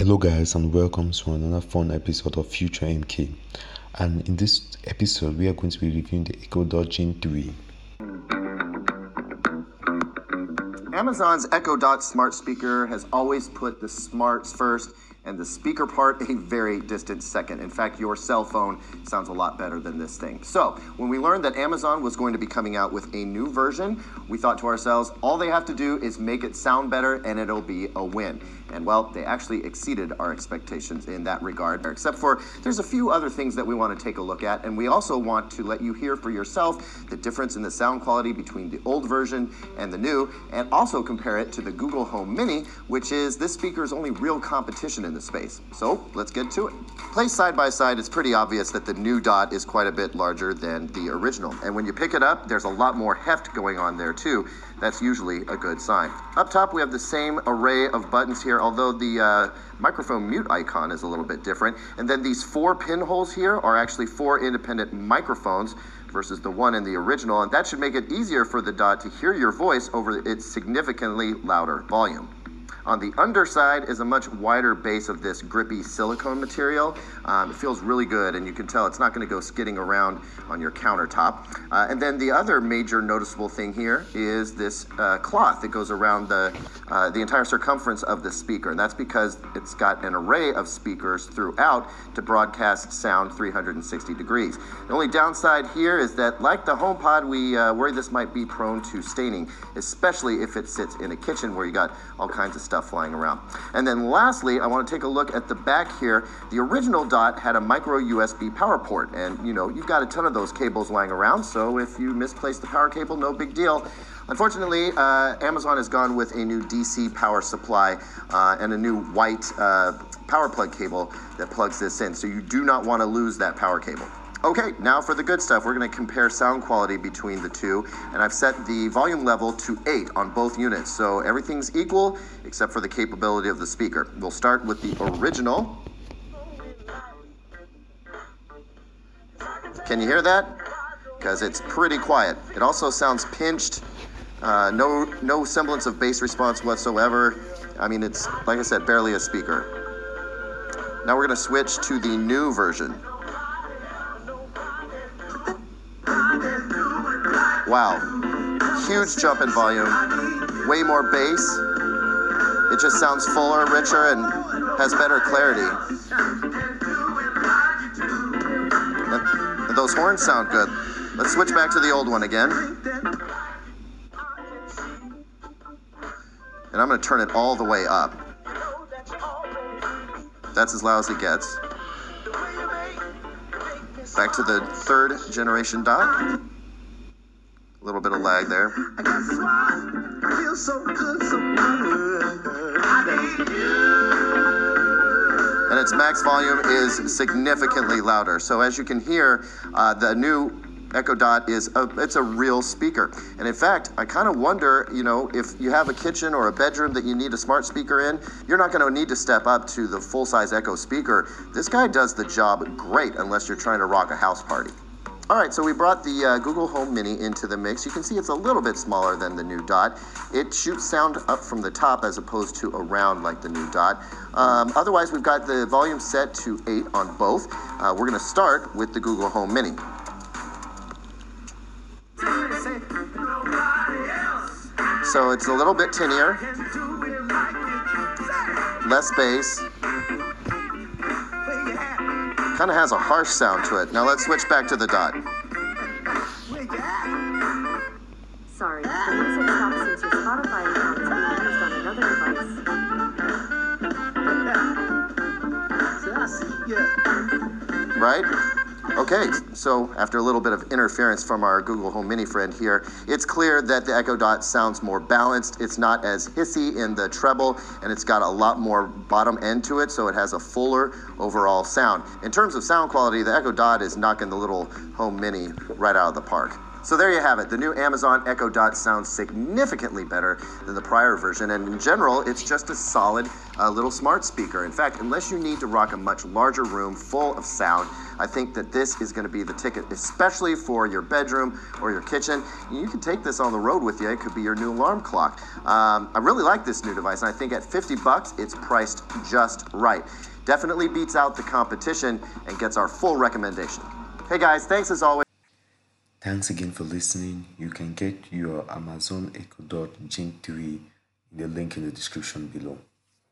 Hello, guys, and welcome to another fun episode of Future MK. And in this episode, we are going to be reviewing the Echo Dot Gen 3. Amazon's Echo Dot smart speaker has always put the smarts first and the speaker part a very distant second. In fact, your cell phone sounds a lot better than this thing. So, when we learned that Amazon was going to be coming out with a new version, we thought to ourselves, all they have to do is make it sound better and it'll be a win. And well, they actually exceeded our expectations in that regard, except for there's a few other things that we want to take a look at. And we also want to let you hear for yourself the difference in the sound quality between the old version and the new, and also compare it to the Google Home Mini, which is this speaker's only real competition in the space. So let's get to it. Placed side by side, it's pretty obvious that the new dot is quite a bit larger than the original. And when you pick it up, there's a lot more heft going on there too. That's usually a good sign. Up top, we have the same array of buttons here, although the uh, microphone mute icon is a little bit different. And then these four pinholes here are actually four independent microphones versus the one in the original, and that should make it easier for the dot to hear your voice over its significantly louder volume. On the underside is a much wider base of this grippy silicone material. Um, it feels really good, and you can tell it's not going to go skidding around on your countertop. Uh, and then the other major noticeable thing here is this uh, cloth that goes around the, uh, the entire circumference of the speaker, and that's because it's got an array of speakers throughout to broadcast sound 360 degrees. The only downside here is that, like the HomePod, we uh, worry this might be prone to staining, especially if it sits in a kitchen where you got all kinds of stuff flying around. And then lastly, I want to take a look at the back here. The original Dot had a micro USB power port, and you know, you've got a ton of those cables lying around, so if you misplace the power cable, no big deal. Unfortunately, uh, Amazon has gone with a new DC power supply uh, and a new white uh, power plug cable that plugs this in, so you do not want to lose that power cable. Okay, now for the good stuff. We're going to compare sound quality between the two, and I've set the volume level to 8 on both units, so everything's equal except for the capability of the speaker. We'll start with the original. Can you hear that? Because it's pretty quiet. It also sounds pinched, uh, no, no semblance of bass response whatsoever. I mean, it's, like I said, barely a speaker. Now we're going to switch to the new version. Wow. Huge jump in volume, way more bass. It just sounds fuller, richer, and has better clarity. And those horns sound good. Let's switch back to the old one again. And I'm going to turn it all the way up. That's as loud as it gets. Back to the third generation dot. A little bit of lag there. And its max volume is significantly louder. So as you can hear, uh, the new Echo Dot is a, it's a real speaker. And in fact, I kind of wonder, you know, if you have a kitchen or a bedroom that you need a smart speaker in, you're not going to need to step up to the full-size Echo speaker. This guy does the job great unless you're trying to rock a house party. All right, so we brought the uh, Google Home Mini into the mix. You can see it's a little bit smaller than the new Dot. It shoots sound up from the top as opposed to around like the new Dot. Um, otherwise, we've got the volume set to 8 on both. Uh, we're going to start with the Google Home Mini. So it's a little bit tinnier, less bass, kind of has a harsh sound to it. Now let's switch back to the dot. Sorry, the music stopped since your Spotify account is being used on another device. Right? Okay, so after a little bit of interference from our Google Home Mini friend here, it's clear that the Echo Dot sounds more balanced. It's not as hissy in the treble, and it's got a lot more bottom end to it, so it has a fuller overall sound. In terms of sound quality, the Echo Dot is knocking the little Home Mini right out of the park. So there you have it. The new Amazon Echo Dot sounds significantly better than the prior version, and in general, it's just a solid uh, little smart speaker. In fact, unless you need to rock a much larger room full of sound, I think that this is going to be the ticket, especially for your bedroom or your kitchen. You can take this on the road with you. It could be your new alarm clock. Um, I really like this new device, and I think at 50 bucks, it's priced just right. Definitely beats out the competition and gets our full recommendation. Hey guys, thanks as always. Thanks again for listening. You can get your Amazon Echo Dot Gen 3 in the link in the description below.